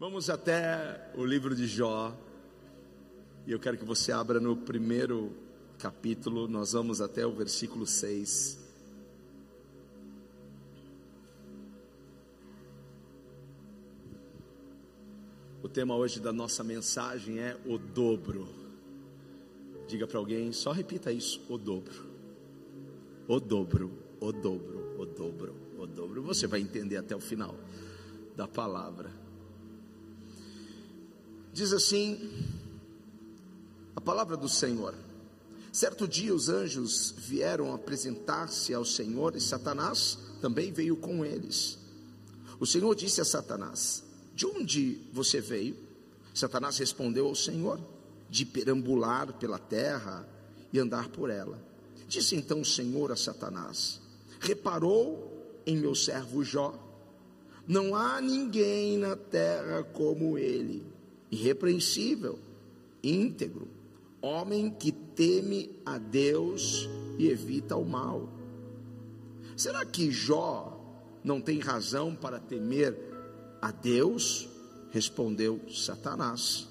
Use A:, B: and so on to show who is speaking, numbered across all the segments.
A: Vamos até o livro de Jó. E eu quero que você abra no primeiro capítulo, nós vamos até o versículo 6. O tema hoje da nossa mensagem é o dobro. Diga para alguém, só repita isso: o dobro. O dobro, o dobro, o dobro, o dobro. Você vai entender até o final da palavra. Diz assim a palavra do Senhor. Certo dia os anjos vieram apresentar-se ao Senhor e Satanás também veio com eles. O Senhor disse a Satanás: De onde você veio? Satanás respondeu ao Senhor: De perambular pela terra e andar por ela. Disse então o Senhor a Satanás: Reparou em meu servo Jó? Não há ninguém na terra como ele irrepreensível, íntegro, homem que teme a Deus e evita o mal. Será que Jó não tem razão para temer a Deus? Respondeu Satanás.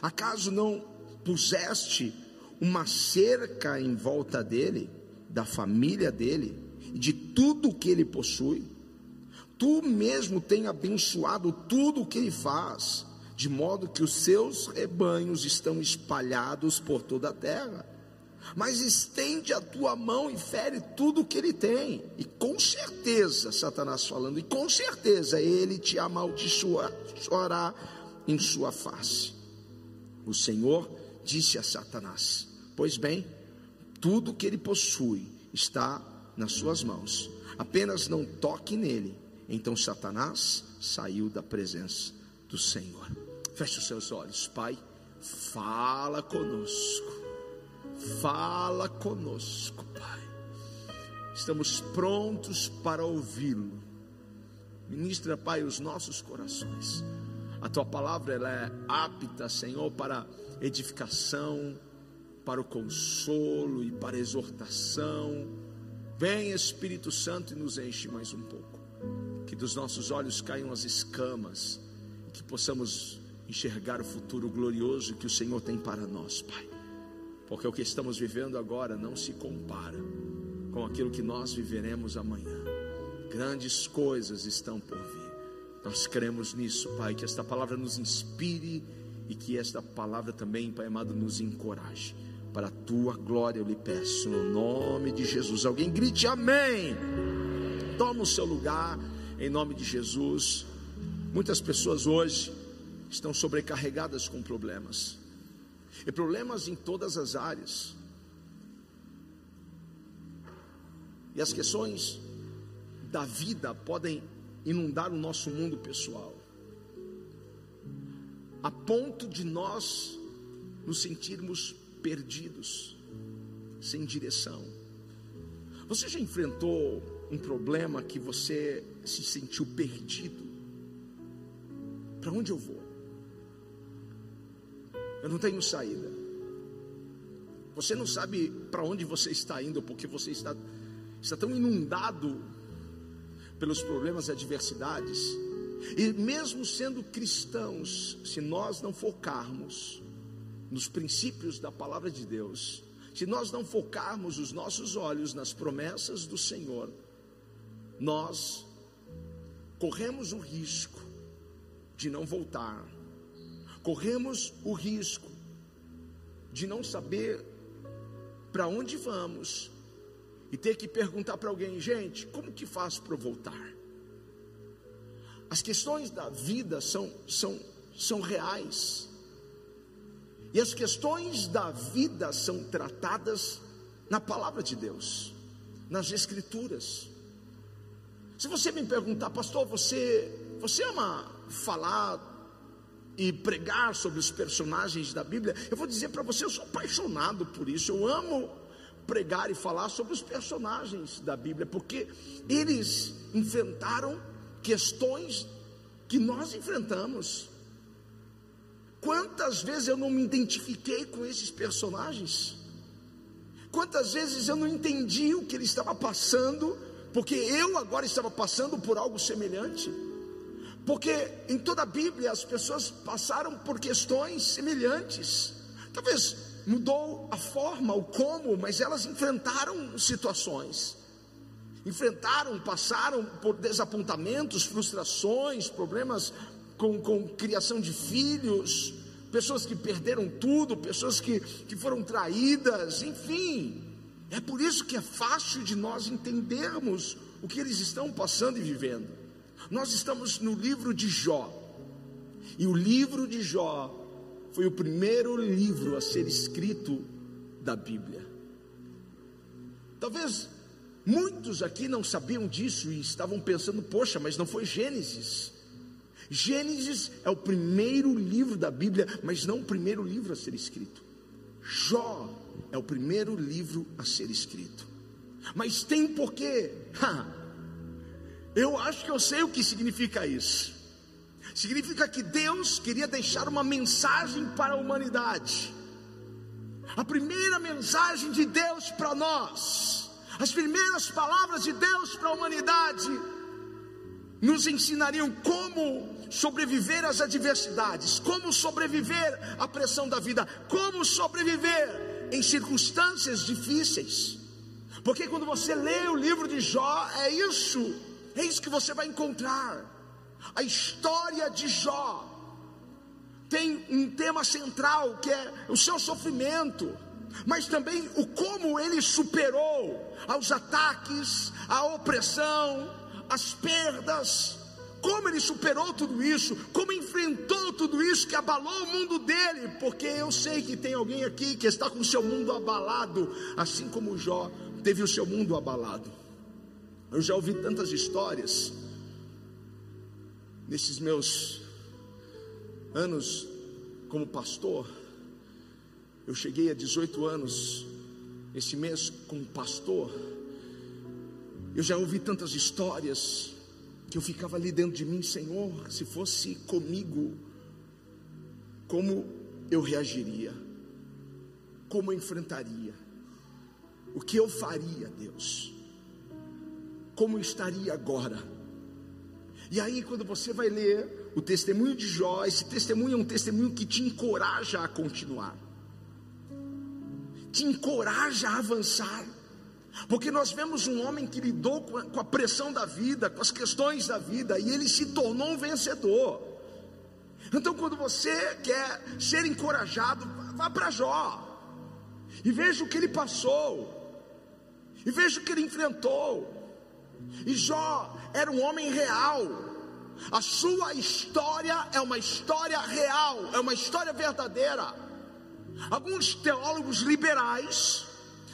A: Acaso não puseste uma cerca em volta dele, da família dele, de tudo o que ele possui? Tu mesmo tem abençoado tudo o que ele faz de modo que os seus rebanhos estão espalhados por toda a terra. Mas estende a tua mão e fere tudo o que ele tem, e com certeza, Satanás falando, e com certeza ele te amaldiçoará em sua face. O Senhor disse a Satanás: Pois bem, tudo que ele possui está nas suas mãos, apenas não toque nele. Então Satanás saiu da presença do Senhor. Feche os seus olhos, Pai. Fala conosco. Fala conosco, Pai. Estamos prontos para ouvi-lo. Ministra, Pai, os nossos corações. A tua palavra ela é apta, Senhor, para edificação, para o consolo e para exortação. Vem, Espírito Santo, e nos enche mais um pouco. Que dos nossos olhos caiam as escamas, que possamos enxergar o futuro glorioso que o Senhor tem para nós, Pai. Porque o que estamos vivendo agora não se compara com aquilo que nós viveremos amanhã. Grandes coisas estão por vir. Nós cremos nisso, Pai, que esta palavra nos inspire e que esta palavra também, Pai amado, nos encoraje. Para a tua glória eu lhe peço, no nome de Jesus. Alguém grite amém. Toma o seu lugar, em nome de Jesus. Muitas pessoas hoje estão sobrecarregadas com problemas, e problemas em todas as áreas. E as questões da vida podem inundar o nosso mundo pessoal, a ponto de nós nos sentirmos perdidos, sem direção. Você já enfrentou um problema que você se sentiu perdido? Para onde eu vou? Eu não tenho saída. Você não sabe para onde você está indo, porque você está, está tão inundado pelos problemas e adversidades. E mesmo sendo cristãos, se nós não focarmos nos princípios da palavra de Deus, se nós não focarmos os nossos olhos nas promessas do Senhor, nós corremos o risco de não voltar corremos o risco de não saber para onde vamos e ter que perguntar para alguém, gente, como que faço para voltar? As questões da vida são, são, são reais. E as questões da vida são tratadas na palavra de Deus, nas escrituras. Se você me perguntar, pastor, você, você ama falar e pregar sobre os personagens da Bíblia, eu vou dizer para você, eu sou apaixonado por isso, eu amo pregar e falar sobre os personagens da Bíblia, porque eles enfrentaram questões que nós enfrentamos. Quantas vezes eu não me identifiquei com esses personagens? Quantas vezes eu não entendi o que ele estava passando, porque eu agora estava passando por algo semelhante? Porque em toda a Bíblia as pessoas passaram por questões semelhantes. Talvez mudou a forma, o como, mas elas enfrentaram situações. Enfrentaram, passaram por desapontamentos, frustrações, problemas com, com criação de filhos, pessoas que perderam tudo, pessoas que, que foram traídas, enfim. É por isso que é fácil de nós entendermos o que eles estão passando e vivendo. Nós estamos no livro de Jó, e o livro de Jó foi o primeiro livro a ser escrito da Bíblia. Talvez muitos aqui não sabiam disso e estavam pensando, poxa, mas não foi Gênesis. Gênesis é o primeiro livro da Bíblia, mas não o primeiro livro a ser escrito. Jó é o primeiro livro a ser escrito. Mas tem porquê. Eu acho que eu sei o que significa isso. Significa que Deus queria deixar uma mensagem para a humanidade. A primeira mensagem de Deus para nós, as primeiras palavras de Deus para a humanidade, nos ensinariam como sobreviver às adversidades, como sobreviver à pressão da vida, como sobreviver em circunstâncias difíceis. Porque quando você lê o livro de Jó, é isso, é isso que você vai encontrar. A história de Jó tem um tema central que é o seu sofrimento, mas também o como ele superou aos ataques, a opressão, as perdas, como ele superou tudo isso, como enfrentou tudo isso que abalou o mundo dele, porque eu sei que tem alguém aqui que está com o seu mundo abalado, assim como Jó teve o seu mundo abalado. Eu já ouvi tantas histórias nesses meus anos como pastor, eu cheguei a 18 anos esse mês como pastor. Eu já ouvi tantas histórias que eu ficava ali dentro de mim, Senhor, se fosse comigo, como eu reagiria? Como eu enfrentaria? O que eu faria, Deus? Como estaria agora? E aí, quando você vai ler o testemunho de Jó, esse testemunho é um testemunho que te encoraja a continuar, te encoraja a avançar, porque nós vemos um homem que lidou com a pressão da vida, com as questões da vida, e ele se tornou um vencedor. Então, quando você quer ser encorajado, vá para Jó e veja o que ele passou, e veja o que ele enfrentou. E Jó era um homem real. A sua história é uma história real, é uma história verdadeira. Alguns teólogos liberais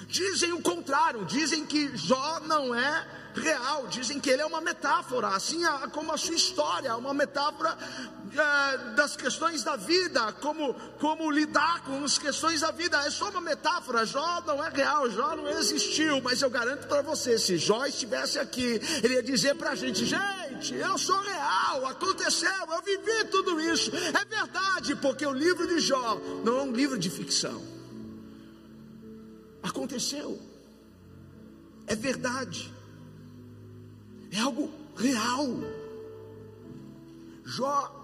A: dizem o contrário, dizem que Jó não é real, dizem que ele é uma metáfora, assim como a sua história, uma metáfora é, das questões da vida, como, como lidar com as questões da vida, é só uma metáfora. Jó não é real, Jó não existiu, mas eu garanto para você: se Jó estivesse aqui, ele ia dizer para a gente: gente, eu sou real, aconteceu, eu vivi tudo isso, é verdade, porque o livro de Jó não é um livro de ficção, aconteceu, é verdade, é algo real. Jó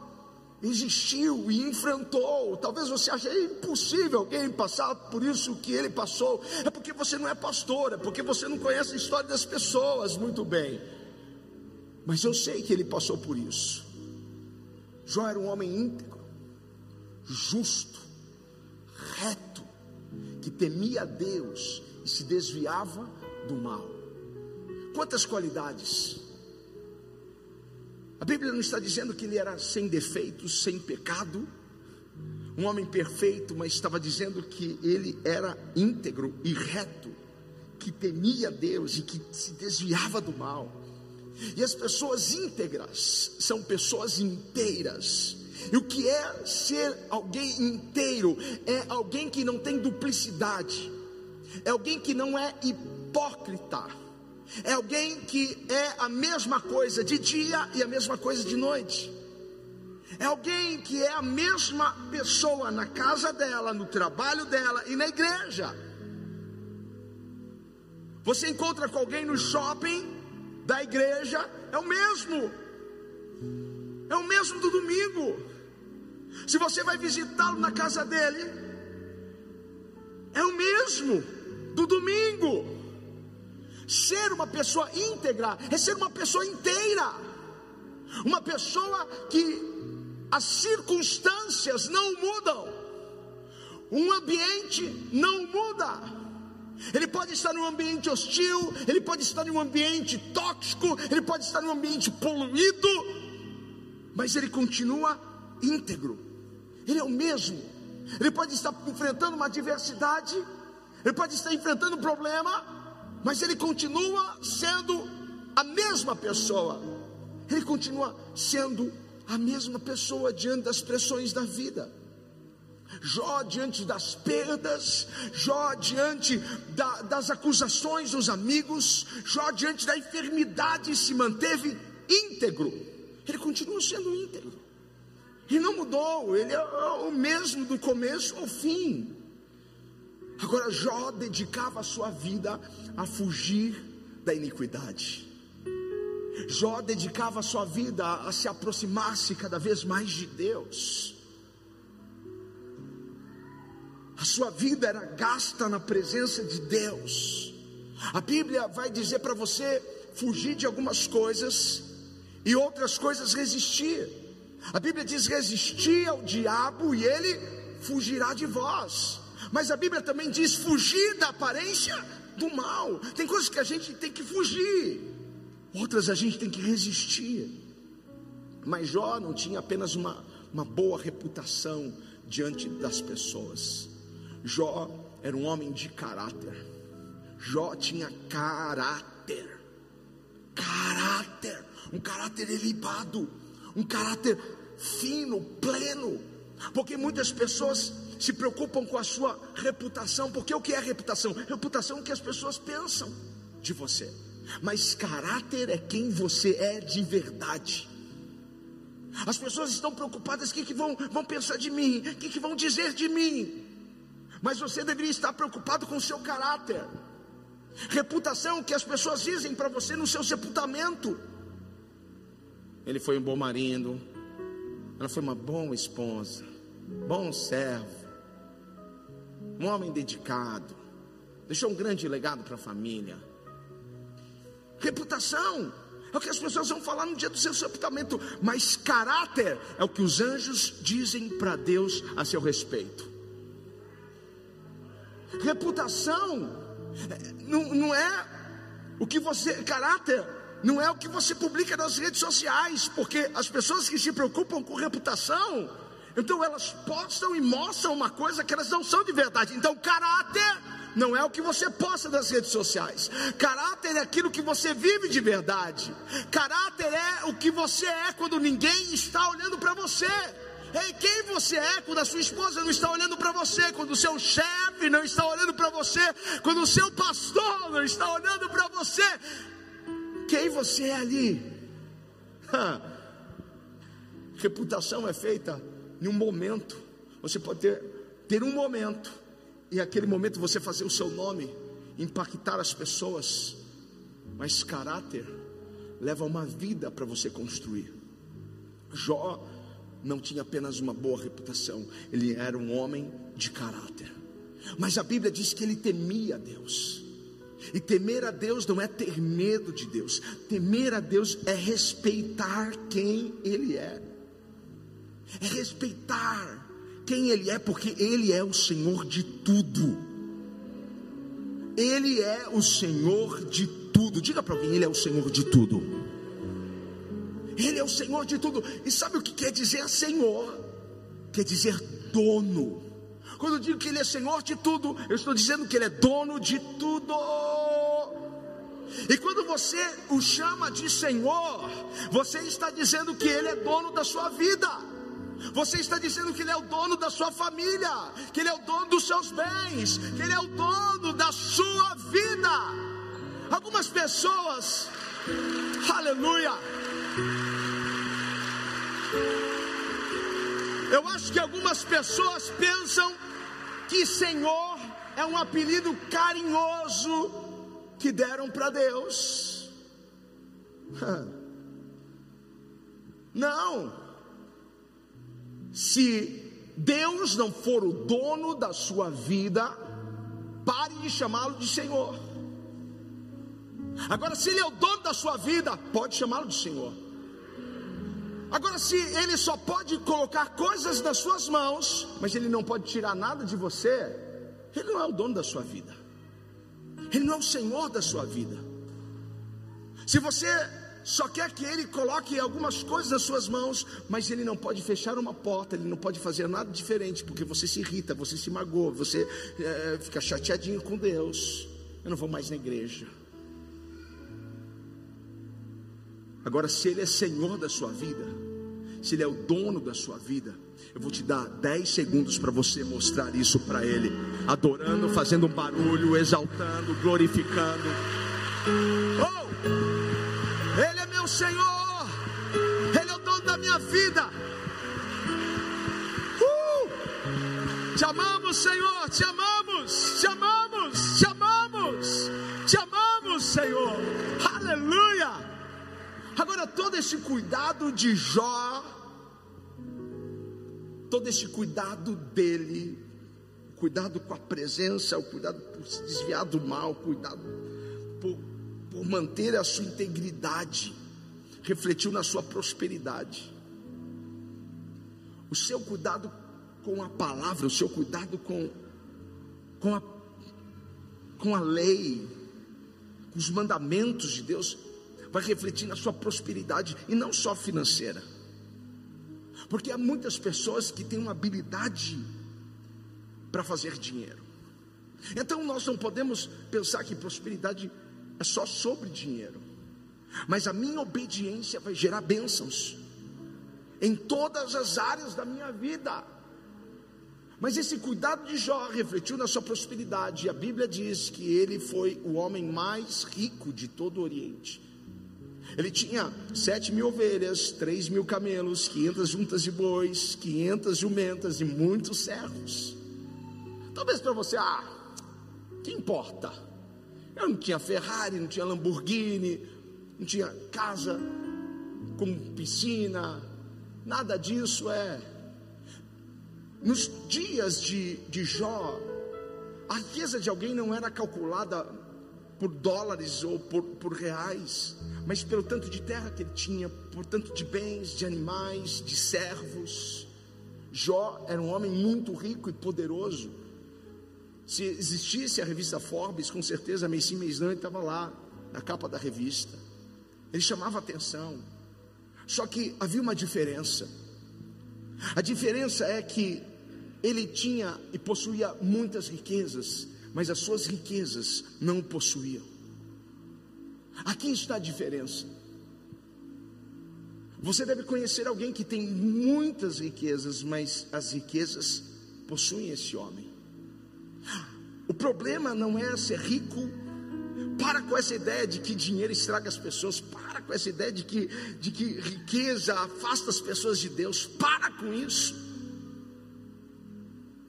A: existiu e enfrentou. Talvez você ache impossível alguém passar por isso que ele passou. É porque você não é pastor, é porque você não conhece a história das pessoas muito bem. Mas eu sei que ele passou por isso. Jó era um homem íntegro, justo, reto, que temia Deus e se desviava do mal. Quantas qualidades a Bíblia não está dizendo que ele era sem defeitos, sem pecado, um homem perfeito, mas estava dizendo que ele era íntegro e reto, que temia Deus e que se desviava do mal. E as pessoas íntegras são pessoas inteiras. E o que é ser alguém inteiro? É alguém que não tem duplicidade, é alguém que não é hipócrita é alguém que é a mesma coisa de dia e a mesma coisa de noite. É alguém que é a mesma pessoa na casa dela, no trabalho dela e na igreja. Você encontra com alguém no shopping da igreja, é o mesmo. é o mesmo do domingo. Se você vai visitá-lo na casa dele, é o mesmo do domingo. Ser uma pessoa íntegra é ser uma pessoa inteira, uma pessoa que as circunstâncias não mudam, um ambiente não muda. Ele pode estar num ambiente hostil, ele pode estar num ambiente tóxico, ele pode estar num ambiente poluído, mas ele continua íntegro. Ele é o mesmo. Ele pode estar enfrentando uma adversidade, ele pode estar enfrentando um problema, mas ele continua sendo a mesma pessoa. Ele continua sendo a mesma pessoa diante das pressões da vida. Jó diante das perdas, Jó diante da, das acusações dos amigos, Jó diante da enfermidade se manteve íntegro. Ele continua sendo íntegro. Ele não mudou, ele é o mesmo do começo ao fim. Agora Jó dedicava a sua vida a fugir da iniquidade. Jó dedicava a sua vida a se aproximar-se cada vez mais de Deus. A sua vida era gasta na presença de Deus. A Bíblia vai dizer para você fugir de algumas coisas e outras coisas resistir. A Bíblia diz: resistir ao diabo e ele fugirá de vós. Mas a Bíblia também diz: fugir da aparência do mal. Tem coisas que a gente tem que fugir, outras a gente tem que resistir. Mas Jó não tinha apenas uma, uma boa reputação diante das pessoas. Jó era um homem de caráter. Jó tinha caráter. Caráter, um caráter elevado, um caráter fino, pleno. Porque muitas pessoas se preocupam com a sua reputação, porque o que é reputação? Reputação é o que as pessoas pensam de você. Mas caráter é quem você é de verdade. As pessoas estão preocupadas: o que, que vão, vão pensar de mim? O que, que vão dizer de mim? Mas você deveria estar preocupado com o seu caráter. Reputação que as pessoas dizem para você no seu sepultamento. Ele foi um bom marido, ela foi uma boa esposa, bom servo, um homem dedicado, deixou um grande legado para a família. Reputação é o que as pessoas vão falar no dia do seu sepultamento, mas caráter é o que os anjos dizem para Deus a seu respeito. Reputação não, não é o que você, caráter, não é o que você publica nas redes sociais, porque as pessoas que se preocupam com reputação, então elas postam e mostram uma coisa que elas não são de verdade. Então, caráter não é o que você posta nas redes sociais. Caráter é aquilo que você vive de verdade. Caráter é o que você é quando ninguém está olhando para você. Ei, quem você é quando a sua esposa não está olhando para você, quando o seu chefe não está olhando para você, quando o seu pastor não está olhando para você? Quem você é ali? Reputação é feita em um momento. Você pode ter, ter um momento, e aquele momento você fazer o seu nome, impactar as pessoas, mas caráter leva uma vida para você construir. Jó não tinha apenas uma boa reputação, ele era um homem de caráter. Mas a Bíblia diz que ele temia Deus. E temer a Deus não é ter medo de Deus, temer a Deus é respeitar quem Ele é, é respeitar quem Ele é, porque Ele é o Senhor de tudo. Ele é o Senhor de tudo. Diga para alguém: Ele é o Senhor de tudo. Ele é o Senhor de tudo. E sabe o que quer dizer Senhor? Quer dizer dono. Quando eu digo que Ele é Senhor de tudo, eu estou dizendo que Ele é dono de tudo. E quando você o chama de Senhor, você está dizendo que Ele é dono da sua vida. Você está dizendo que Ele é o dono da sua família, que Ele é o dono dos seus bens, que Ele é o dono da sua vida. Algumas pessoas, aleluia, eu acho que algumas pessoas pensam que Senhor é um apelido carinhoso que deram para Deus. Não. Se Deus não for o dono da sua vida, pare de chamá-lo de Senhor. Agora, se Ele é o dono da sua vida, pode chamá-lo de Senhor. Agora, se Ele só pode colocar coisas nas suas mãos, mas Ele não pode tirar nada de você, Ele não é o dono da sua vida. Ele não é o Senhor da sua vida. Se você só quer que Ele coloque algumas coisas nas suas mãos, mas Ele não pode fechar uma porta, Ele não pode fazer nada diferente, porque você se irrita, você se magoa, você é, fica chateadinho com Deus. Eu não vou mais na igreja. Agora, se Ele é Senhor da sua vida, se Ele é o dono da sua vida, eu vou te dar 10 segundos para você mostrar isso para Ele, adorando, fazendo barulho, exaltando, glorificando. Oh! Senhor, Ele é o dono da minha vida. Uh! Te amamos, Senhor, te amamos, te amamos, te amamos, te amamos, Senhor. Aleluia! Agora, todo esse cuidado de Jó, todo esse cuidado dele, cuidado com a presença, o cuidado por se desviar do mal, cuidado por, por manter a sua integridade, refletiu na sua prosperidade. O seu cuidado com a palavra, o seu cuidado com, com, a, com a lei, com os mandamentos de Deus, vai refletir na sua prosperidade e não só financeira. Porque há muitas pessoas que têm uma habilidade para fazer dinheiro. Então nós não podemos pensar que prosperidade é só sobre dinheiro. Mas a minha obediência vai gerar bênçãos em todas as áreas da minha vida. Mas esse cuidado de Jó refletiu na sua prosperidade. A Bíblia diz que ele foi o homem mais rico de todo o Oriente. Ele tinha sete mil ovelhas, três mil camelos, quinhentas juntas de bois, quinhentas jumentas e muitos servos. Talvez para você, ah, que importa? Eu não tinha Ferrari, não tinha Lamborghini, não tinha casa com piscina, nada disso é. Nos dias de, de Jó, a riqueza de alguém não era calculada por dólares ou por, por reais, mas pelo tanto de terra que ele tinha, por tanto de bens, de animais, de servos. Jó era um homem muito rico e poderoso. Se existisse a revista Forbes, com certeza Messi Meisnan estava lá, na capa da revista. Ele chamava atenção. Só que havia uma diferença. A diferença é que ele tinha e possuía muitas riquezas, mas as suas riquezas não possuíam. Aqui está a diferença. Você deve conhecer alguém que tem muitas riquezas, mas as riquezas possuem esse homem. O problema não é ser rico. Para com essa ideia de que dinheiro estraga as pessoas. Para com essa ideia de que, de que riqueza afasta as pessoas de Deus. Para com isso.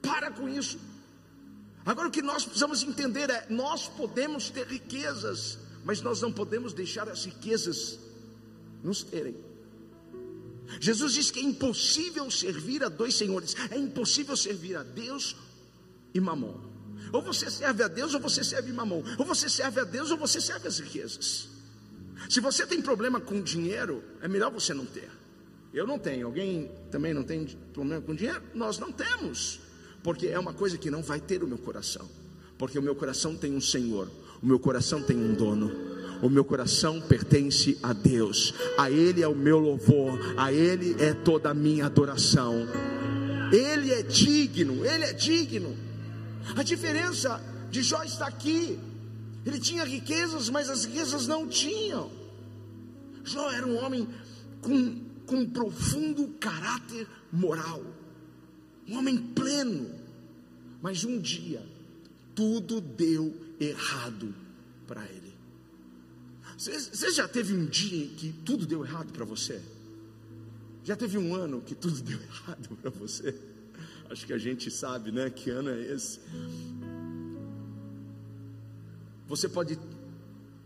A: Para com isso. Agora o que nós precisamos entender é: nós podemos ter riquezas, mas nós não podemos deixar as riquezas nos terem. Jesus diz que é impossível servir a dois senhores, é impossível servir a Deus e Mamon. Ou você serve a Deus ou você serve Mamon. Ou você serve a Deus ou você serve as riquezas. Se você tem problema com dinheiro, é melhor você não ter. Eu não tenho. Alguém também não tem problema com dinheiro? Nós não temos. Porque é uma coisa que não vai ter o meu coração. Porque o meu coração tem um Senhor. O meu coração tem um dono. O meu coração pertence a Deus. A Ele é o meu louvor. A Ele é toda a minha adoração. Ele é digno. Ele é digno. A diferença de Jó está aqui. Ele tinha riquezas, mas as riquezas não tinham. Jó era um homem com, com um profundo caráter moral. Um homem pleno. Mas um dia, tudo deu errado para ele. Você já teve um dia que tudo deu errado para você? Já teve um ano que tudo deu errado para você? Acho que a gente sabe, né? Que ano é esse? Você pode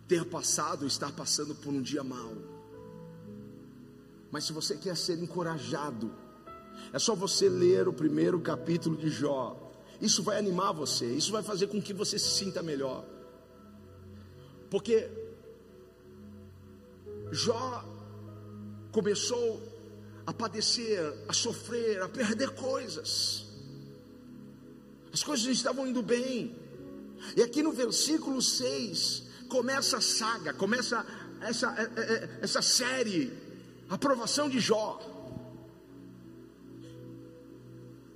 A: ter passado, estar passando por um dia mau. Mas se você quer ser encorajado, é só você ler o primeiro capítulo de Jó. Isso vai animar você, isso vai fazer com que você se sinta melhor. Porque Jó começou a padecer, a sofrer, a perder coisas. As coisas estavam indo bem. E aqui no versículo 6 começa a saga, começa essa, é, é, é, essa série, a aprovação de Jó.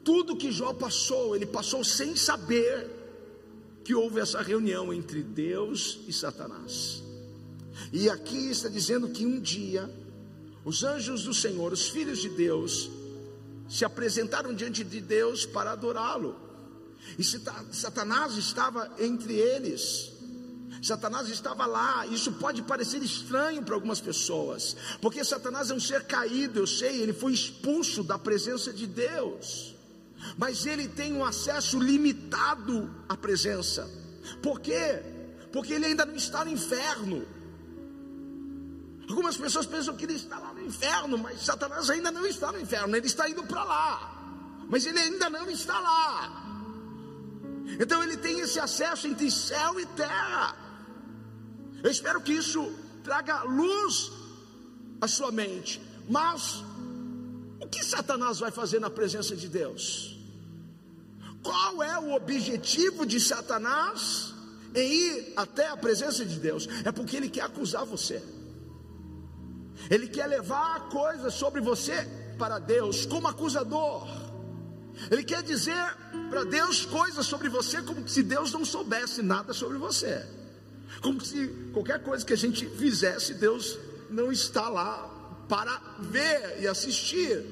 A: Tudo que Jó passou, ele passou sem saber que houve essa reunião entre Deus e Satanás. E aqui está dizendo que um dia os anjos do Senhor, os filhos de Deus, se apresentaram diante de Deus para adorá-lo. E Satanás estava entre eles. Satanás estava lá. Isso pode parecer estranho para algumas pessoas, porque Satanás é um ser caído, eu sei, ele foi expulso da presença de Deus mas ele tem um acesso limitado à presença. Por quê? Porque ele ainda não está no inferno. Algumas pessoas pensam que ele está lá no inferno, mas Satanás ainda não está no inferno, ele está indo para lá, mas ele ainda não está lá. Então ele tem esse acesso entre céu e terra. Eu espero que isso traga luz à sua mente. Mas o que Satanás vai fazer na presença de Deus? Qual é o objetivo de Satanás em ir até a presença de Deus? É porque ele quer acusar você. Ele quer levar coisas sobre você para Deus como acusador. Ele quer dizer para Deus coisas sobre você como se Deus não soubesse nada sobre você. Como se qualquer coisa que a gente fizesse, Deus não está lá para ver e assistir.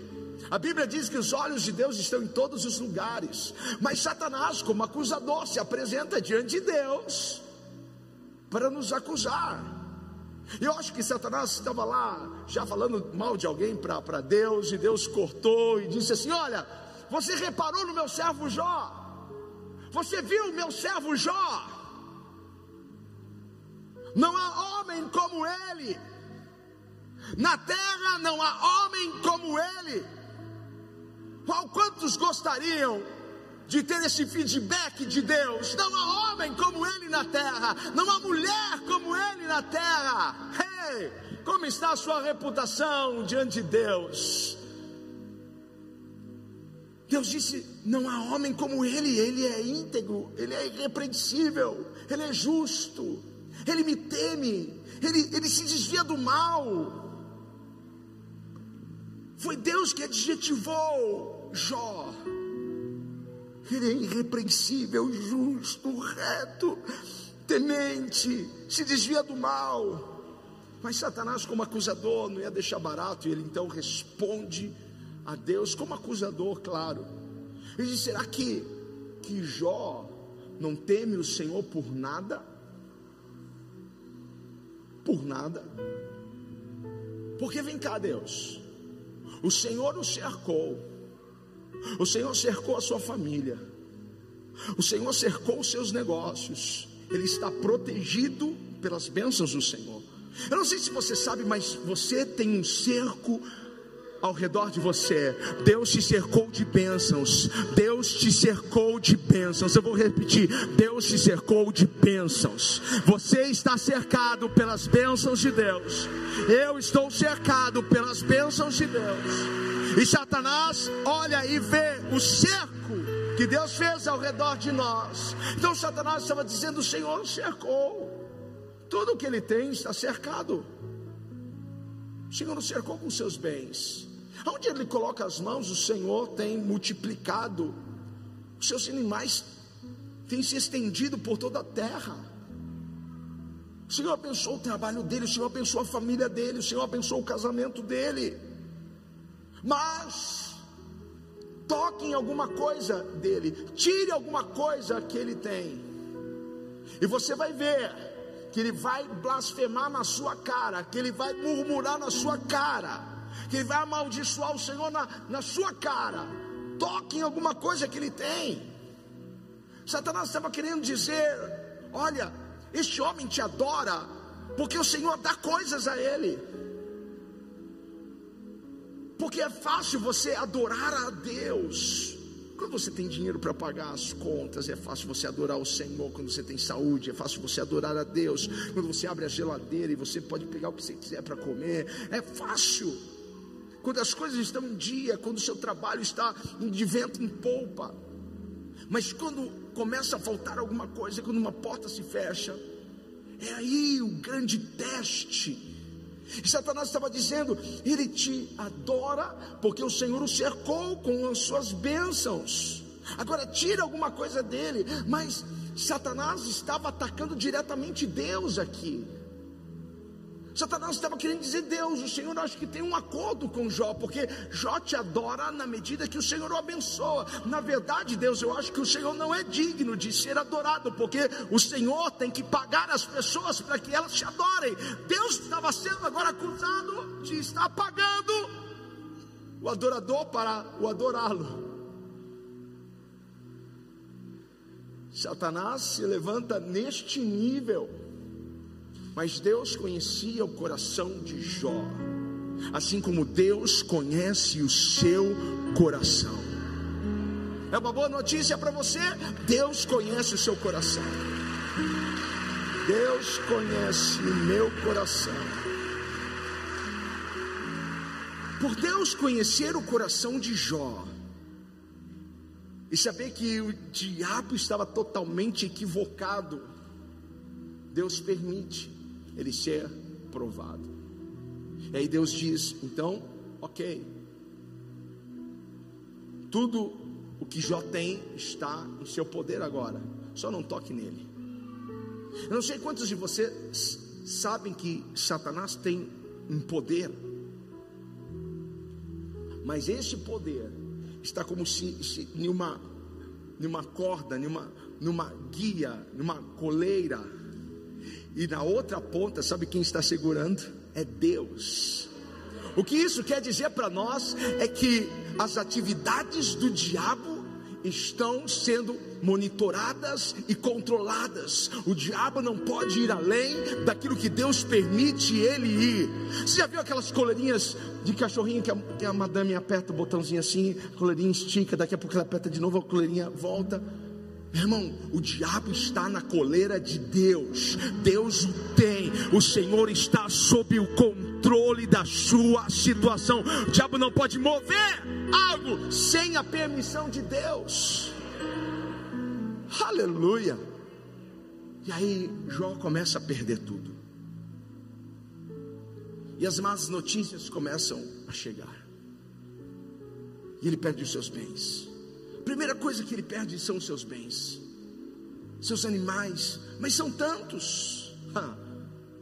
A: A Bíblia diz que os olhos de Deus estão em todos os lugares, mas Satanás, como acusador, se apresenta diante de Deus para nos acusar. Eu acho que Satanás estava lá já falando mal de alguém para Deus, e Deus cortou e disse assim: Olha, você reparou no meu servo Jó? Você viu o meu servo Jó? Não há homem como ele, na terra não há homem como ele. Qual quantos gostariam de ter esse feedback de Deus? Não há homem como ele na terra, não há mulher como ele na terra. Hey, como está a sua reputação diante de Deus? Deus disse: não há homem como ele, ele é íntegro, ele é irrepreensível, ele é justo, ele me teme, ele, ele se desvia do mal. Foi Deus que adjetivou Jó. Ele é irrepreensível, justo, reto, temente, se desvia do mal. Mas Satanás, como acusador, não ia deixar barato, e ele então responde a Deus como acusador, claro. Ele diz: será que, que Jó não teme o Senhor por nada? Por nada. Porque vem cá, Deus. O Senhor o cercou. O Senhor cercou a sua família. O Senhor cercou os seus negócios. Ele está protegido pelas bênçãos do Senhor. Eu não sei se você sabe, mas você tem um cerco ao redor de você. Deus te cercou de bênçãos. Deus te cercou de bênçãos. Eu vou repetir: Deus te cercou de bênçãos. Você está cercado pelas bênçãos de Deus. Eu estou cercado pelas bênçãos de Deus. E Satanás olha e vê o cerco que Deus fez ao redor de nós. Então Satanás estava dizendo: o Senhor cercou. Tudo que ele tem está cercado. O Senhor o cercou com seus bens. Onde ele coloca as mãos, o Senhor tem multiplicado. Os seus animais têm se estendido por toda a terra. O Senhor abençoou o trabalho dele, o Senhor abençoou a família dele, o Senhor abençoou o casamento dele. Mas toque em alguma coisa dele, tire alguma coisa que ele tem, e você vai ver que ele vai blasfemar na sua cara, que ele vai murmurar na sua cara que vai amaldiçoar o Senhor na, na sua cara. Toque em alguma coisa que ele tem. Satanás estava querendo dizer: Olha, este homem te adora, porque o Senhor dá coisas a ele. Porque é fácil você adorar a Deus. Quando você tem dinheiro para pagar as contas, é fácil você adorar o Senhor. Quando você tem saúde, é fácil você adorar a Deus. Quando você abre a geladeira e você pode pegar o que você quiser para comer, é fácil. Quando as coisas estão em dia, quando o seu trabalho está de vento em polpa. Mas quando começa a faltar alguma coisa, quando uma porta se fecha, é aí o grande teste e Satanás estava dizendo: Ele te adora porque o Senhor o cercou com as suas bênçãos. Agora tira alguma coisa dele, mas Satanás estava atacando diretamente Deus aqui. Satanás estava querendo dizer: Deus, o Senhor acho que tem um acordo com Jó, porque Jó te adora na medida que o Senhor o abençoa. Na verdade, Deus, eu acho que o Senhor não é digno de ser adorado, porque o Senhor tem que pagar as pessoas para que elas te adorem. Deus estava sendo agora acusado de estar pagando o adorador para o adorá-lo. Satanás se levanta neste nível mas Deus conhecia o coração de Jó, assim como Deus conhece o seu coração. É uma boa notícia para você? Deus conhece o seu coração. Deus conhece o meu coração. Por Deus conhecer o coração de Jó, e saber que o diabo estava totalmente equivocado, Deus permite ele ser provado. E aí Deus diz: então, ok, tudo o que Jó tem está em seu poder agora, só não toque nele. Eu não sei quantos de vocês sabem que Satanás tem um poder, mas esse poder está como se, se numa, numa corda, numa, numa guia, numa coleira e na outra ponta, sabe quem está segurando? É Deus. O que isso quer dizer para nós é que as atividades do diabo estão sendo monitoradas e controladas. O diabo não pode ir além daquilo que Deus permite ele ir. Você já viu aquelas coleirinhas de cachorrinho que a, que a madame aperta o botãozinho assim, a coleirinha estica, daqui a pouco ela aperta de novo, a coleirinha volta. Meu irmão, o diabo está na coleira de Deus, Deus o tem, o Senhor está sob o controle da sua situação. O diabo não pode mover algo sem a permissão de Deus. Aleluia. E aí Jó começa a perder tudo. E as más notícias começam a chegar. E ele perde os seus bens. Primeira coisa que ele perde são os seus bens, seus animais, mas são tantos.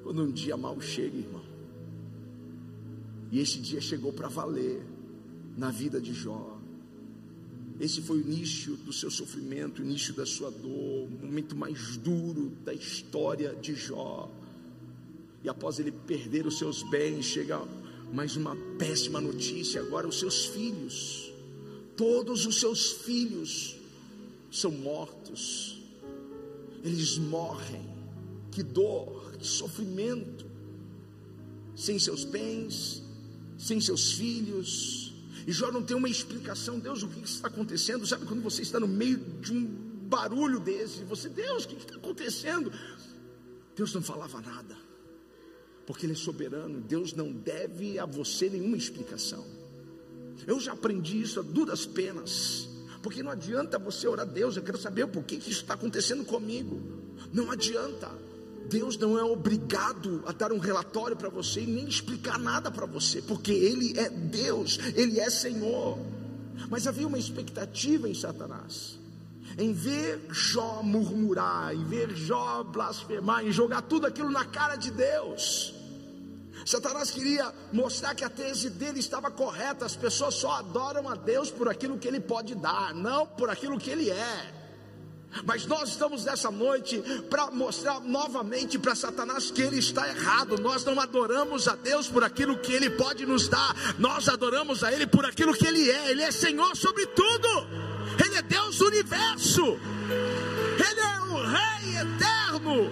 A: quando um dia mal chega, irmão, e esse dia chegou para valer na vida de Jó. Esse foi o início do seu sofrimento, o início da sua dor, o momento mais duro da história de Jó. E após ele perder os seus bens, chega mais uma péssima notícia: agora os seus filhos todos os seus filhos são mortos, eles morrem, que dor, que sofrimento, sem seus bens, sem seus filhos, e Jó não tem uma explicação, Deus, o que está acontecendo? Sabe quando você está no meio de um barulho desse, você, Deus, o que está acontecendo? Deus não falava nada, porque Ele é soberano, Deus não deve a você nenhuma explicação. Eu já aprendi isso a duras penas. Porque não adianta você orar a Deus, eu quero saber por que isso está acontecendo comigo. Não adianta. Deus não é obrigado a dar um relatório para você e nem explicar nada para você, porque Ele é Deus, Ele é Senhor. Mas havia uma expectativa em Satanás, em ver Jó murmurar, em ver Jó blasfemar, em jogar tudo aquilo na cara de Deus. Satanás queria mostrar que a tese dele estava correta. As pessoas só adoram a Deus por aquilo que ele pode dar, não por aquilo que ele é. Mas nós estamos nessa noite para mostrar novamente para Satanás que ele está errado. Nós não adoramos a Deus por aquilo que ele pode nos dar, nós adoramos a ele por aquilo que ele é. Ele é Senhor sobre tudo, ele é Deus do universo, ele é o Rei eterno.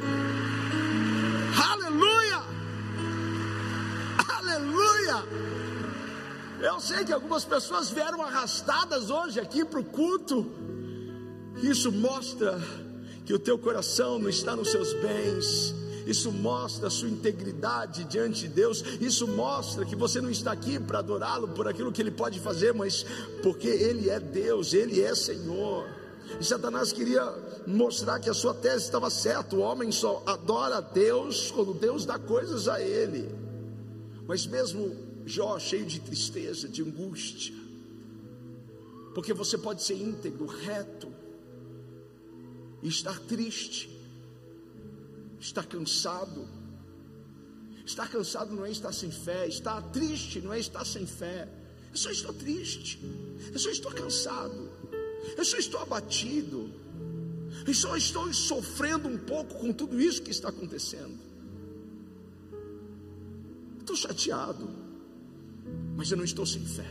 A: Aleluia! Aleluia! Eu sei que algumas pessoas vieram arrastadas hoje aqui para o culto. Isso mostra que o teu coração não está nos seus bens. Isso mostra a sua integridade diante de Deus. Isso mostra que você não está aqui para adorá-lo por aquilo que ele pode fazer, mas porque ele é Deus, ele é Senhor. E Satanás queria mostrar que a sua tese estava certa. O homem só adora a Deus quando Deus dá coisas a ele. Mas mesmo Jó cheio de tristeza, de angústia, porque você pode ser íntegro, reto, e estar triste, estar cansado. Estar cansado não é estar sem fé, estar triste não é estar sem fé. Eu só estou triste, eu só estou cansado, eu só estou abatido, eu só estou sofrendo um pouco com tudo isso que está acontecendo. Estou chateado mas eu não estou sem fé.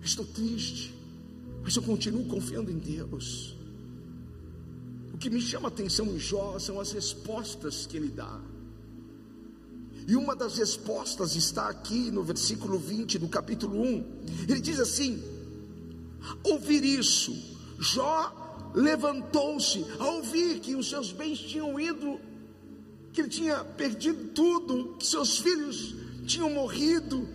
A: estou triste, mas eu continuo confiando em Deus. O que me chama a atenção em Jó são as respostas que ele dá. E uma das respostas está aqui no versículo 20 do capítulo 1. Ele diz assim: Ouvir isso, Jó levantou-se ao ouvir que os seus bens tinham ido, que ele tinha perdido tudo, que seus filhos tinham morrido.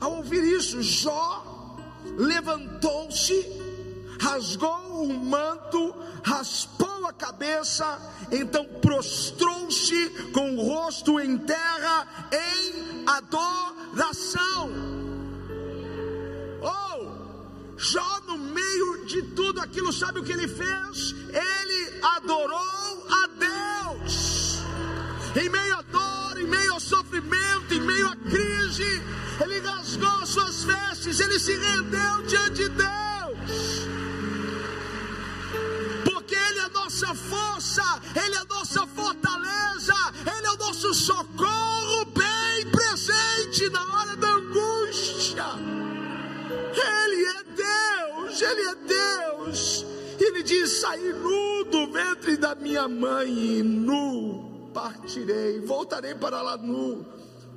A: Ao ouvir isso, Jó levantou-se, rasgou o manto, raspou a cabeça, então prostrou-se com o rosto em terra em adoração. Oh, Jó, no meio de tudo aquilo, sabe o que ele fez? Ele adorou a Deus. Em meio a dor, em meio ao sofrimento, em meio à crise, ele rasgou suas vestes, ele se rendeu diante de Deus. Porque Ele é a nossa força, Ele é a nossa fortaleza, Ele é o nosso socorro bem presente na hora da angústia. Ele é Deus, Ele é Deus. Ele diz: saí nu do ventre da minha mãe, nu partirei, voltarei para lá nu.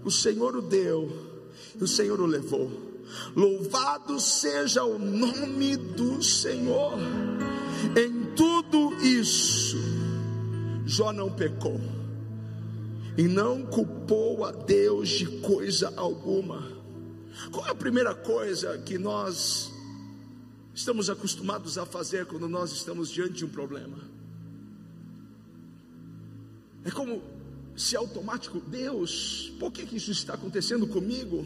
A: O Senhor o deu, e o Senhor o levou. Louvado seja o nome do Senhor. Em tudo isso, Jó não pecou e não culpou a Deus de coisa alguma. Qual é a primeira coisa que nós estamos acostumados a fazer quando nós estamos diante de um problema? É como se automático, Deus, por que, que isso está acontecendo comigo?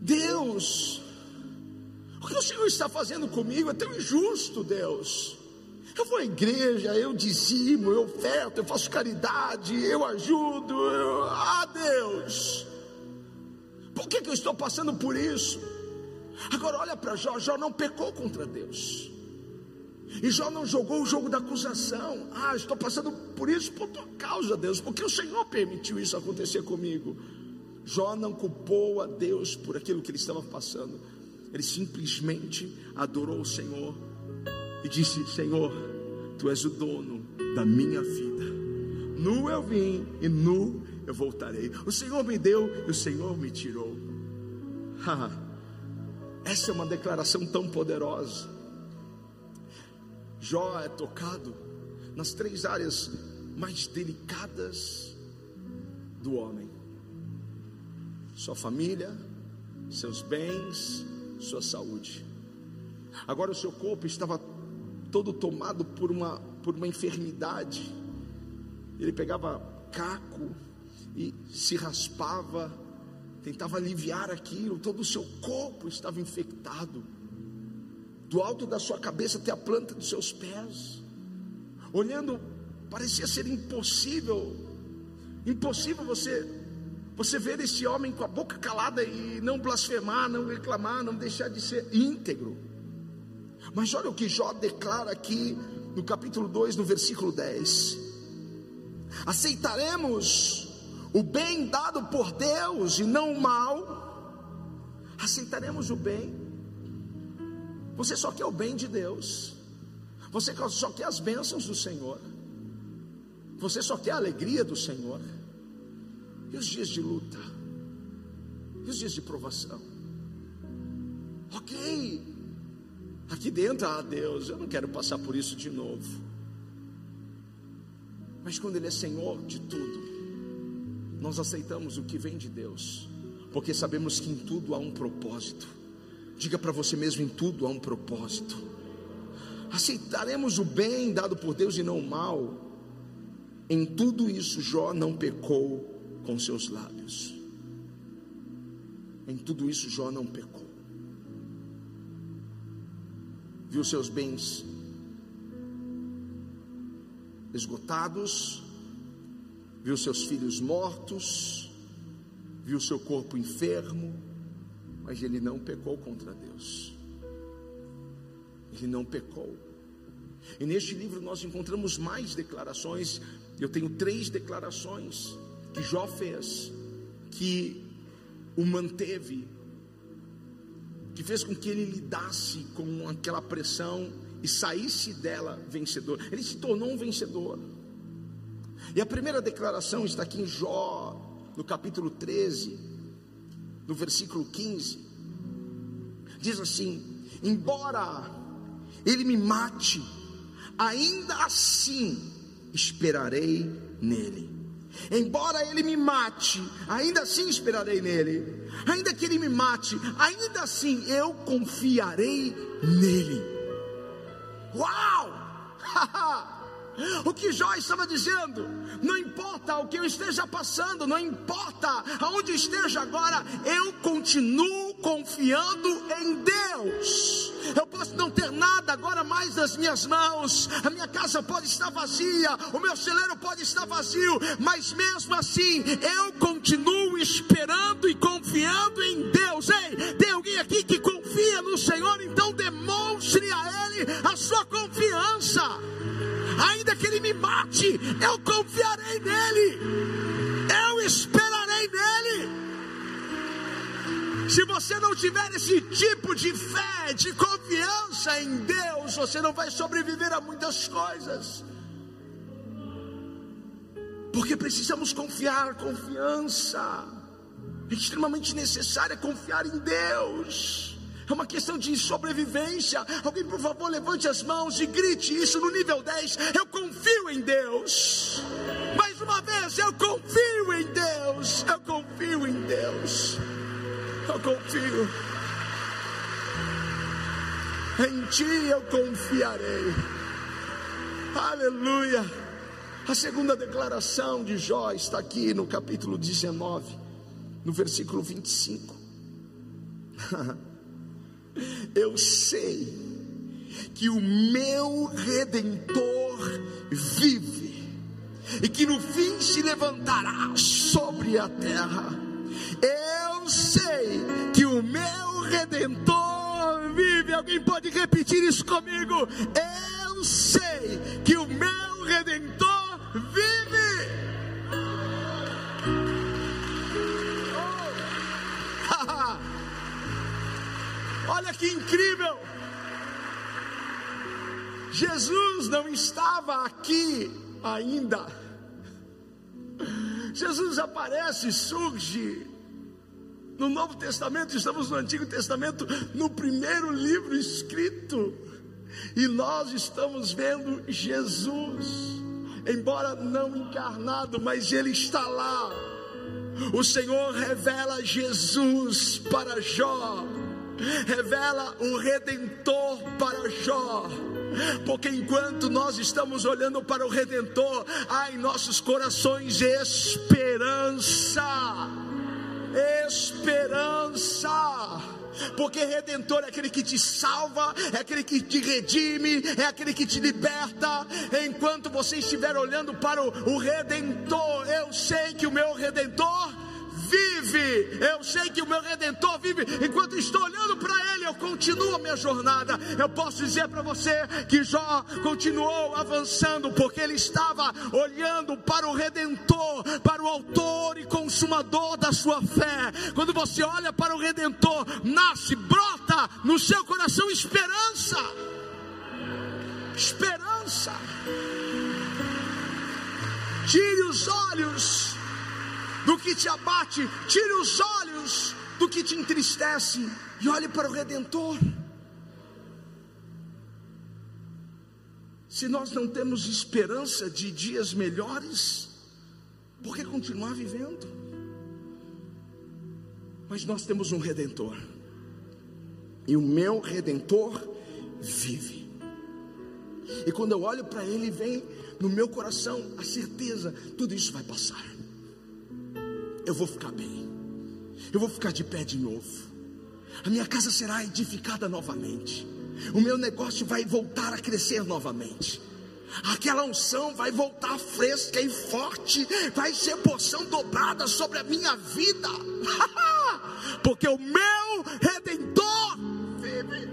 A: Deus, o que o Senhor está fazendo comigo é tão injusto, Deus. Eu vou à igreja, eu dizimo, eu oferto, eu faço caridade, eu ajudo. Eu... Ah, Deus, por que, que eu estou passando por isso? Agora olha para Jó, Jó não pecou contra Deus. E Jó não jogou o jogo da acusação. Ah, estou passando por isso por tua causa, Deus, porque o Senhor permitiu isso acontecer comigo. Jó não culpou a Deus por aquilo que ele estava passando. Ele simplesmente adorou o Senhor e disse: Senhor, tu és o dono da minha vida. Nu eu vim e nu eu voltarei. O Senhor me deu e o Senhor me tirou. Essa é uma declaração tão poderosa. Jó é tocado nas três áreas mais delicadas do homem: sua família, seus bens, sua saúde. Agora o seu corpo estava todo tomado por uma, por uma enfermidade. Ele pegava caco e se raspava, tentava aliviar aquilo, todo o seu corpo estava infectado do alto da sua cabeça até a planta dos seus pés. Olhando, parecia ser impossível, impossível você você ver esse homem com a boca calada e não blasfemar, não reclamar, não deixar de ser íntegro. Mas olha o que Jó declara aqui no capítulo 2, no versículo 10. Aceitaremos o bem dado por Deus e não o mal. Aceitaremos o bem você só quer o bem de Deus. Você só quer as bênçãos do Senhor. Você só quer a alegria do Senhor. E os dias de luta? E os dias de provação? Ok, aqui dentro, ah Deus, eu não quero passar por isso de novo. Mas quando Ele é Senhor de tudo, nós aceitamos o que vem de Deus, porque sabemos que em tudo há um propósito. Diga para você mesmo: em tudo há um propósito. Aceitaremos o bem dado por Deus e não o mal. Em tudo isso, Jó não pecou com seus lábios. Em tudo isso, Jó não pecou. Viu seus bens esgotados, viu seus filhos mortos, viu seu corpo enfermo, mas ele não pecou contra Deus. Ele não pecou. E neste livro nós encontramos mais declarações. Eu tenho três declarações que Jó fez, que o manteve, que fez com que ele lidasse com aquela pressão e saísse dela vencedor. Ele se tornou um vencedor. E a primeira declaração está aqui em Jó, no capítulo 13, no versículo 15. Diz assim: Embora ele me mate, ainda assim esperarei nele. Embora ele me mate, ainda assim esperarei nele. Ainda que ele me mate, ainda assim eu confiarei nele. Uau! O que Jó estava dizendo, não importa o que eu esteja passando, não importa aonde esteja agora, eu continuo confiando em Deus. Eu posso não ter nada agora mais nas minhas mãos, a minha casa pode estar vazia, o meu celeiro pode estar vazio, mas mesmo assim eu continuo esperando e confiando em Deus. Ei, tem alguém aqui que confia no Senhor, então demonstre a Ele a sua confiança ainda que ele me mate, eu confiarei nele, eu esperarei nele. Se você não tiver esse tipo de fé, de confiança em Deus, você não vai sobreviver a muitas coisas. Porque precisamos confiar, confiança. É extremamente necessária confiar em Deus é uma questão de sobrevivência. Alguém, por favor, levante as mãos e grite isso no nível 10. Eu confio em Deus. Mais uma vez, eu confio em Deus. Eu confio em Deus. Eu confio. Em ti eu confiarei. Aleluia. A segunda declaração de Jó está aqui no capítulo 19, no versículo 25. eu sei que o meu redentor vive e que no fim se levantará sobre a terra. Eu sei que o meu redentor vive. Alguém pode repetir isso comigo? Eu sei que o meu redentor vive. Olha que incrível! Jesus não estava aqui ainda. Jesus aparece, surge no Novo Testamento, estamos no Antigo Testamento, no primeiro livro escrito, e nós estamos vendo Jesus, embora não encarnado, mas Ele está lá. O Senhor revela Jesus para Jó revela o redentor para Jó. Porque enquanto nós estamos olhando para o redentor, há em nossos corações esperança. Esperança porque redentor é aquele que te salva, é aquele que te redime, é aquele que te liberta. Enquanto você estiver olhando para o, o redentor, eu sei que o meu redentor vive. Eu sei que o meu redentor vive. Enquanto estou olhando para ele, eu continuo a minha jornada. Eu posso dizer para você que Jó continuou avançando porque ele estava olhando para o redentor, para o autor e consumador da sua fé. Quando você olha para o redentor, nasce, brota no seu coração esperança. Esperança. Tire os olhos do que te abate, tire os olhos do que te entristece e olhe para o Redentor. Se nós não temos esperança de dias melhores, por que continuar vivendo? Mas nós temos um redentor, e o meu redentor vive. E quando eu olho para ele, vem no meu coração a certeza: tudo isso vai passar. Eu vou ficar bem. Eu vou ficar de pé de novo. A minha casa será edificada novamente. O meu negócio vai voltar a crescer novamente. Aquela unção vai voltar fresca e forte, vai ser porção dobrada sobre a minha vida, porque o meu redentor vive.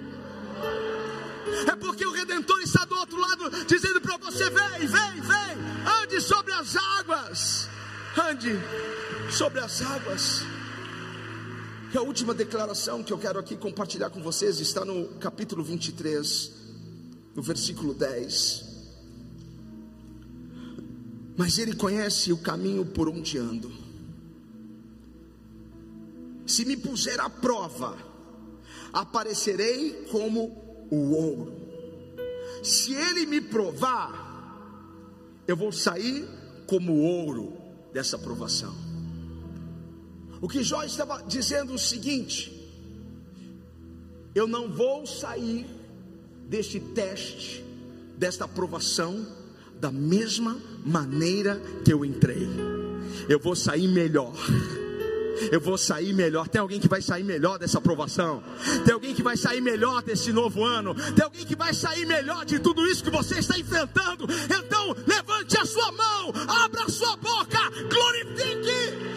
A: É porque o redentor está do outro lado, dizendo para você: vem, vem, vem, ande sobre as águas, ande sobre as águas. E a última declaração que eu quero aqui compartilhar com vocês está no capítulo 23, no versículo 10. Mas ele conhece o caminho por onde ando. Se me puser à prova, aparecerei como o ouro. Se ele me provar, eu vou sair como ouro dessa provação. O que Jó estava dizendo é o seguinte: eu não vou sair deste teste, desta aprovação, da mesma maneira que eu entrei. Eu vou sair melhor. Eu vou sair melhor. Tem alguém que vai sair melhor dessa aprovação? Tem alguém que vai sair melhor desse novo ano? Tem alguém que vai sair melhor de tudo isso que você está enfrentando? Então, levante a sua mão, abra a sua boca, glorifique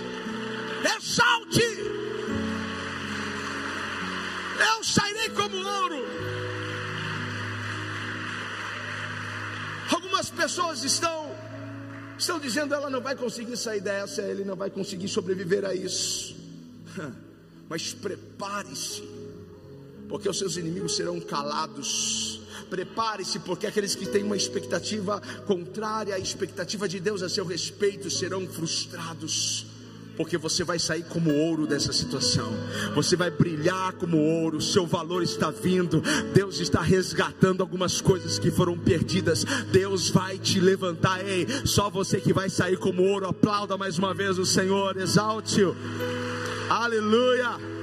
A: exalte. Eu sairei como ouro. Algumas pessoas estão estão dizendo ela não vai conseguir sair dessa, ele não vai conseguir sobreviver a isso. Mas prepare-se, porque os seus inimigos serão calados. Prepare-se, porque aqueles que têm uma expectativa contrária à expectativa de Deus a seu respeito serão frustrados porque você vai sair como ouro dessa situação. Você vai brilhar como ouro, seu valor está vindo. Deus está resgatando algumas coisas que foram perdidas. Deus vai te levantar. Ei, só você que vai sair como ouro. Aplauda mais uma vez o Senhor, exalte-o. Aleluia.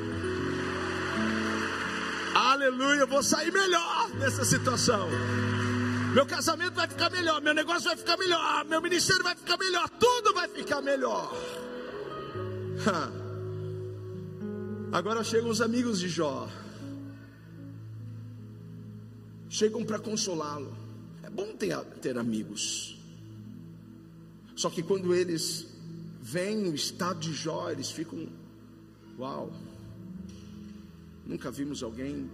A: Aleluia, eu vou sair melhor dessa situação. Meu casamento vai ficar melhor, meu negócio vai ficar melhor, meu ministério vai ficar melhor, tudo vai ficar melhor. Agora chegam os amigos de Jó. Chegam para consolá-lo. É bom ter, ter amigos. Só que quando eles veem o estado de Jó, eles ficam, uau, nunca vimos alguém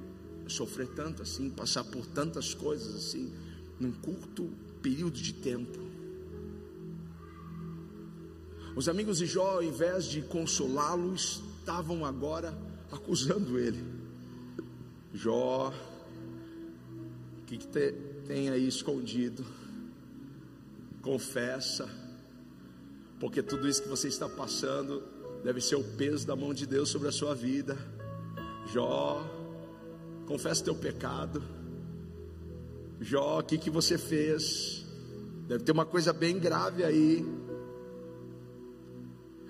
A: sofrer tanto assim, passar por tantas coisas assim, num curto período de tempo. Os amigos de Jó, ao invés de consolá-lo, estavam agora acusando ele. Jó, o que, que te, tem aí escondido? Confessa, porque tudo isso que você está passando deve ser o peso da mão de Deus sobre a sua vida. Jó, confessa teu pecado. Jó, o que, que você fez? Deve ter uma coisa bem grave aí.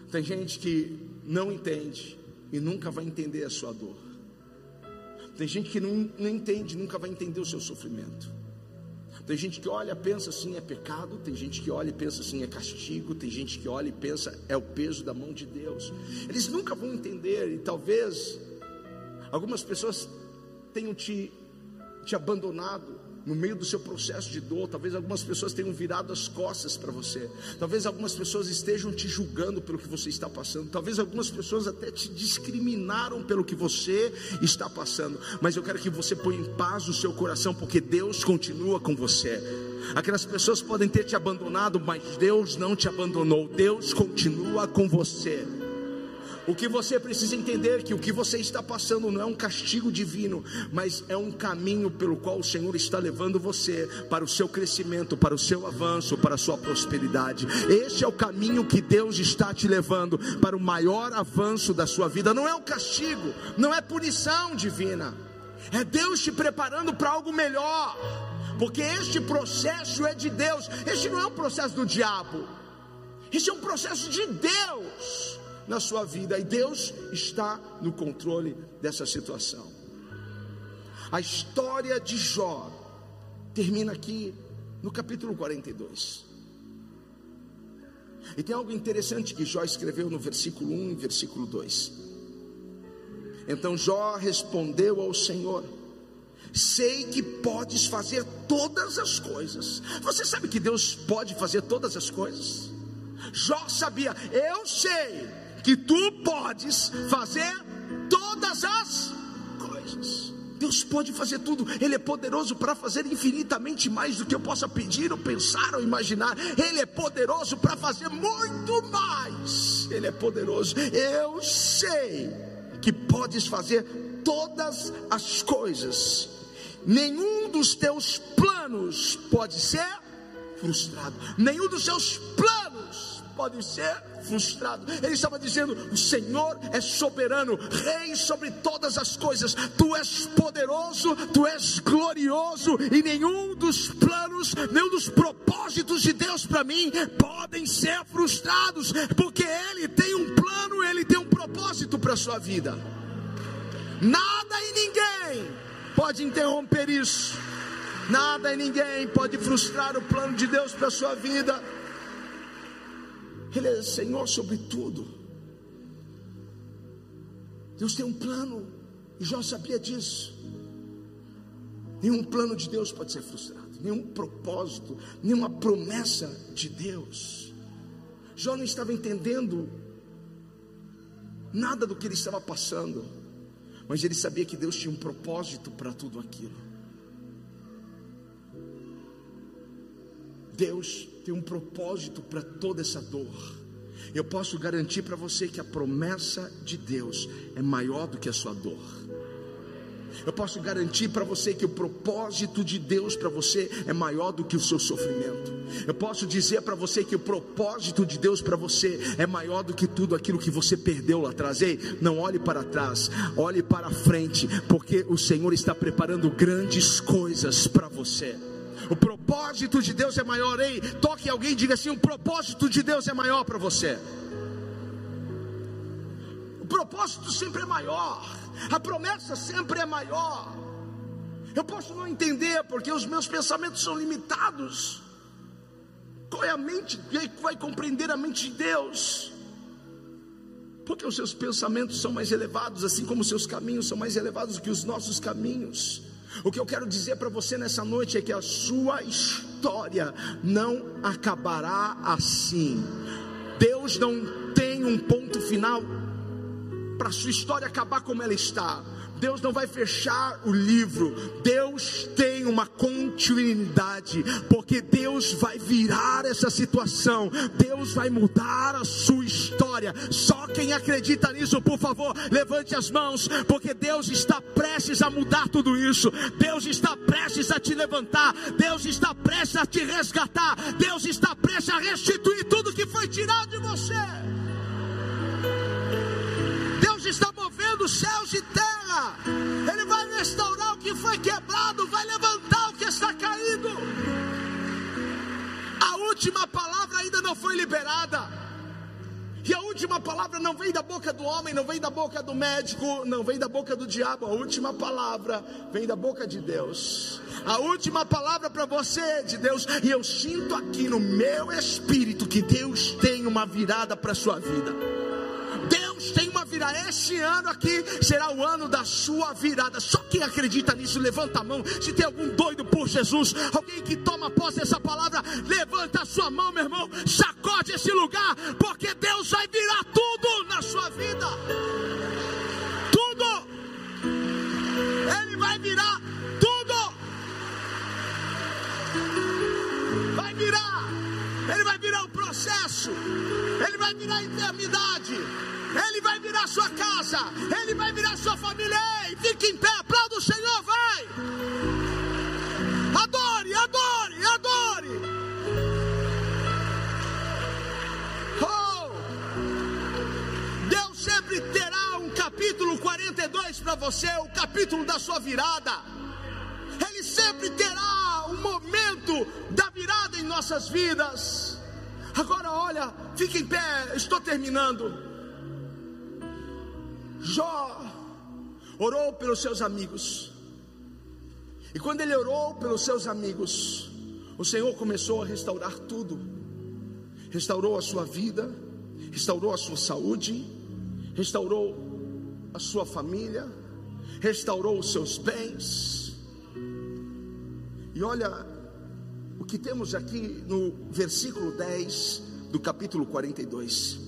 A: Tem gente que não entende e nunca vai entender a sua dor. Tem gente que não, não entende, nunca vai entender o seu sofrimento. Tem gente que olha, pensa assim é pecado. Tem gente que olha e pensa assim é castigo. Tem gente que olha e pensa é o peso da mão de Deus. Eles nunca vão entender e talvez algumas pessoas tenham te, te abandonado no meio do seu processo de dor, talvez algumas pessoas tenham virado as costas para você, talvez algumas pessoas estejam te julgando pelo que você está passando, talvez algumas pessoas até te discriminaram pelo que você está passando, mas eu quero que você ponha em paz o seu coração, porque Deus continua com você. Aquelas pessoas podem ter te abandonado, mas Deus não te abandonou, Deus continua com você. O que você precisa entender é que o que você está passando não é um castigo divino, mas é um caminho pelo qual o Senhor está levando você para o seu crescimento, para o seu avanço, para a sua prosperidade. Este é o caminho que Deus está te levando para o maior avanço da sua vida. Não é um castigo, não é punição divina. É Deus te preparando para algo melhor. Porque este processo é de Deus. Este não é um processo do diabo. Este é um processo de Deus na sua vida e Deus está no controle dessa situação. A história de Jó termina aqui no capítulo 42. E tem algo interessante que Jó escreveu no versículo 1 e versículo 2. Então Jó respondeu ao Senhor: Sei que podes fazer todas as coisas. Você sabe que Deus pode fazer todas as coisas? Jó sabia, eu sei que tu podes fazer todas as coisas. Deus pode fazer tudo, Ele é poderoso para fazer infinitamente mais do que eu possa pedir, ou pensar, ou imaginar. Ele é poderoso para fazer muito mais. Ele é poderoso. Eu sei que podes fazer todas as coisas. Nenhum dos teus planos pode ser frustrado. Nenhum dos seus planos pode ser frustrado. Ele estava dizendo: O Senhor é soberano, rei sobre todas as coisas. Tu és poderoso, tu és glorioso, e nenhum dos planos, nenhum dos propósitos de Deus para mim podem ser frustrados, porque Ele tem um plano, Ele tem um propósito para a sua vida. Nada e ninguém pode interromper isso. Nada e ninguém pode frustrar o plano de Deus para a sua vida. Ele é Senhor sobre tudo. Deus tem um plano, e Jó sabia disso. Nenhum plano de Deus pode ser frustrado, nenhum propósito, nenhuma promessa de Deus. Jó não estava entendendo nada do que ele estava passando, mas ele sabia que Deus tinha um propósito para tudo aquilo. Deus tem um propósito para toda essa dor. Eu posso garantir para você que a promessa de Deus é maior do que a sua dor. Eu posso garantir para você que o propósito de Deus para você é maior do que o seu sofrimento. Eu posso dizer para você que o propósito de Deus para você é maior do que tudo aquilo que você perdeu lá atrás. Ei, não olhe para trás, olhe para frente, porque o Senhor está preparando grandes coisas para você. O propósito de Deus é maior. Ei, toque alguém e diga assim: o propósito de Deus é maior para você. O propósito sempre é maior. A promessa sempre é maior. Eu posso não entender porque os meus pensamentos são limitados. Qual é a mente que vai compreender a mente de Deus? Porque os seus pensamentos são mais elevados, assim como os seus caminhos são mais elevados que os nossos caminhos. O que eu quero dizer para você nessa noite é que a sua história não acabará assim. Deus não tem um ponto final para a sua história acabar como ela está. Deus não vai fechar o livro, Deus tem uma continuidade, porque Deus vai virar essa situação, Deus vai mudar a sua história. Só quem acredita nisso, por favor, levante as mãos, porque Deus está prestes a mudar tudo isso, Deus está prestes a te levantar, Deus está prestes a te resgatar, Deus está prestes a restituir tudo que foi tirado de você. Deus está movendo céus e terra. Ele vai restaurar o que foi quebrado, vai levantar o que está caído. A última palavra ainda não foi liberada. E a última palavra não vem da boca do homem, não vem da boca do médico, não vem da boca do diabo. A última palavra vem da boca de Deus. A última palavra para você de Deus. E eu sinto aqui no meu espírito que Deus tem uma virada para sua vida. Virada. Este ano aqui será o ano da sua virada. Só quem acredita nisso, levanta a mão. Se tem algum doido por Jesus, alguém que toma posse dessa palavra, levanta a sua mão, meu irmão. Sacode esse lugar, porque Deus vai virar tudo na sua vida. Tudo. Ele vai virar Ele vai virar o processo. Ele vai virar a enfermidade Ele vai virar sua casa, Ele vai virar sua família. Ei, fique em pé, aplauda o Senhor, vai. Adore, adore, adore. Oh, Deus sempre terá um capítulo 42 para você, o capítulo da sua virada. Nossas vidas. Agora olha, fique em pé, estou terminando. Jó orou pelos seus amigos. E quando ele orou pelos seus amigos, o Senhor começou a restaurar tudo. Restaurou a sua vida, restaurou a sua saúde, restaurou a sua família, restaurou os seus bens. E olha, que temos aqui no versículo 10 do capítulo 42.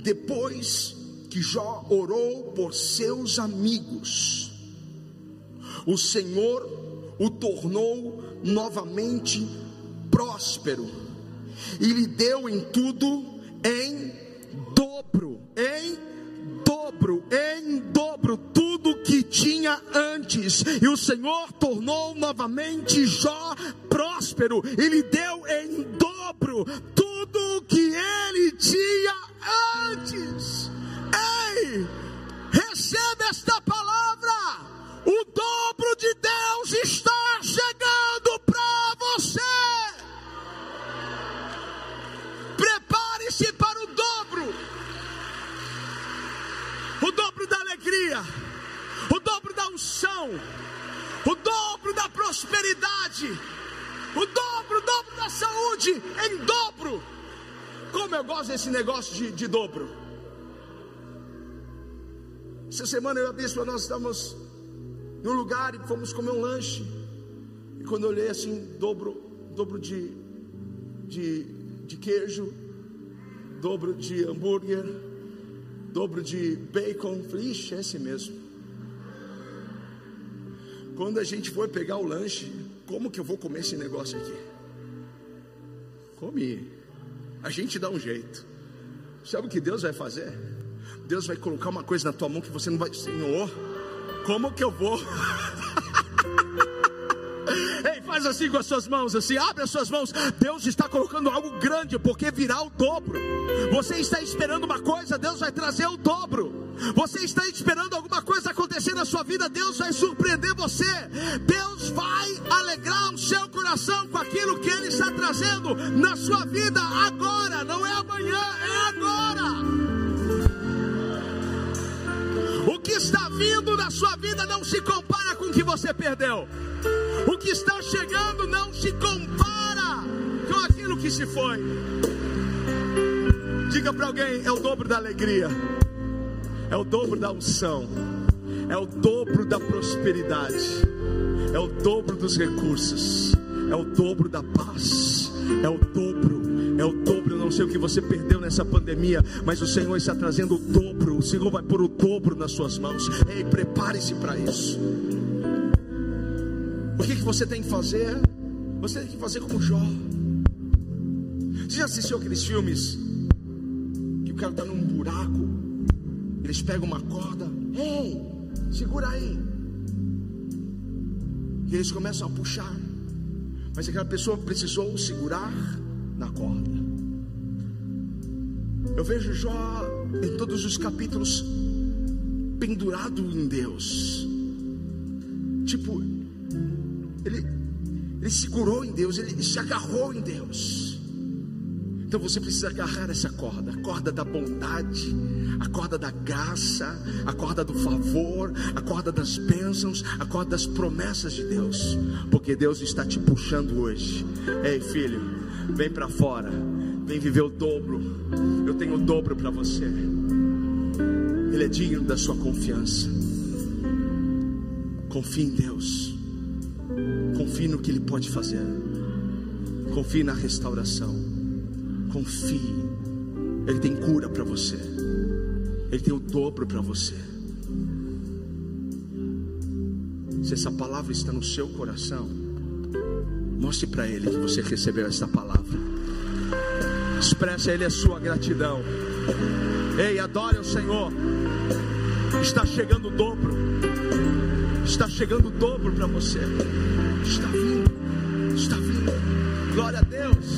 A: Depois que Jó orou por seus amigos, o Senhor o tornou novamente próspero e lhe deu em tudo em dobro, em dobro, em dobro tudo que tinha antes, e o Senhor tornou novamente Jó próspero e lhe deu em dobro tudo que ele tinha antes. Ei, receba esta palavra. O dobro de Deus está chegando para você. Prepare-se para o dobro. O dobro da alegria, o dobro da unção, o dobro da prosperidade, o dobro, o dobro da saúde, em dobro. Como eu gosto desse negócio de, de dobro. Essa semana eu a bispa, nós estávamos num lugar e fomos comer um lanche. E quando eu olhei assim, dobro, dobro de, de, de queijo, dobro de hambúrguer, dobro de bacon. Falei, ixi, é esse mesmo. Quando a gente foi pegar o lanche, como que eu vou comer esse negócio aqui? Comi. A gente dá um jeito. Sabe o que Deus vai fazer? Deus vai colocar uma coisa na tua mão que você não vai, Senhor, como que eu vou? Ei, faz assim com as suas mãos, assim, abre as suas mãos. Deus está colocando algo grande, porque virá o dobro. Você está esperando uma coisa, Deus vai trazer o dobro. Você está esperando alguma coisa acontecer na sua vida, Deus vai surpreender você. Deus vai alegrar o seu coração com aquilo que Ele está trazendo na sua vida agora, não é amanhã, é agora. O que está vindo na sua vida não se compara com o que você perdeu. O que está chegando não se compara com aquilo que se foi. Diga para alguém: é o dobro da alegria, é o dobro da unção, é o dobro da prosperidade, é o dobro dos recursos, é o dobro da paz, é o dobro é o dobro. Eu não sei o que você perdeu nessa pandemia, mas o Senhor está trazendo o dobro. O Senhor vai pôr o dobro nas suas mãos. Ei, prepare-se para isso. O que, que você tem que fazer? Você tem que fazer como Jó. Você já assistiu aqueles filmes que o cara está num buraco? Eles pegam uma corda. Ei, segura aí. E eles começam a puxar. Mas aquela pessoa precisou segurar na corda. Eu vejo Jó em todos os capítulos pendurado em Deus. Tipo, ele, ele segurou em Deus, ele se agarrou em Deus. Então você precisa agarrar essa corda, a corda da bondade, a corda da graça, a corda do favor, a corda das bênçãos, a corda das promessas de Deus, porque Deus está te puxando hoje. Ei, filho, vem para fora, vem viver o dobro. Eu tenho o dobro para você. Ele é digno da sua confiança. Confie em Deus. Confie no que Ele pode fazer. Confie na restauração. Confie. Ele tem cura para você. Ele tem o dobro para você. Se essa palavra está no seu coração, mostre para Ele que você recebeu essa palavra. Expresse a Ele a sua gratidão. Ei, adore o Senhor. Está chegando o dobro. Está chegando o dobro para você. Está vindo. Está vindo. Glória a Deus.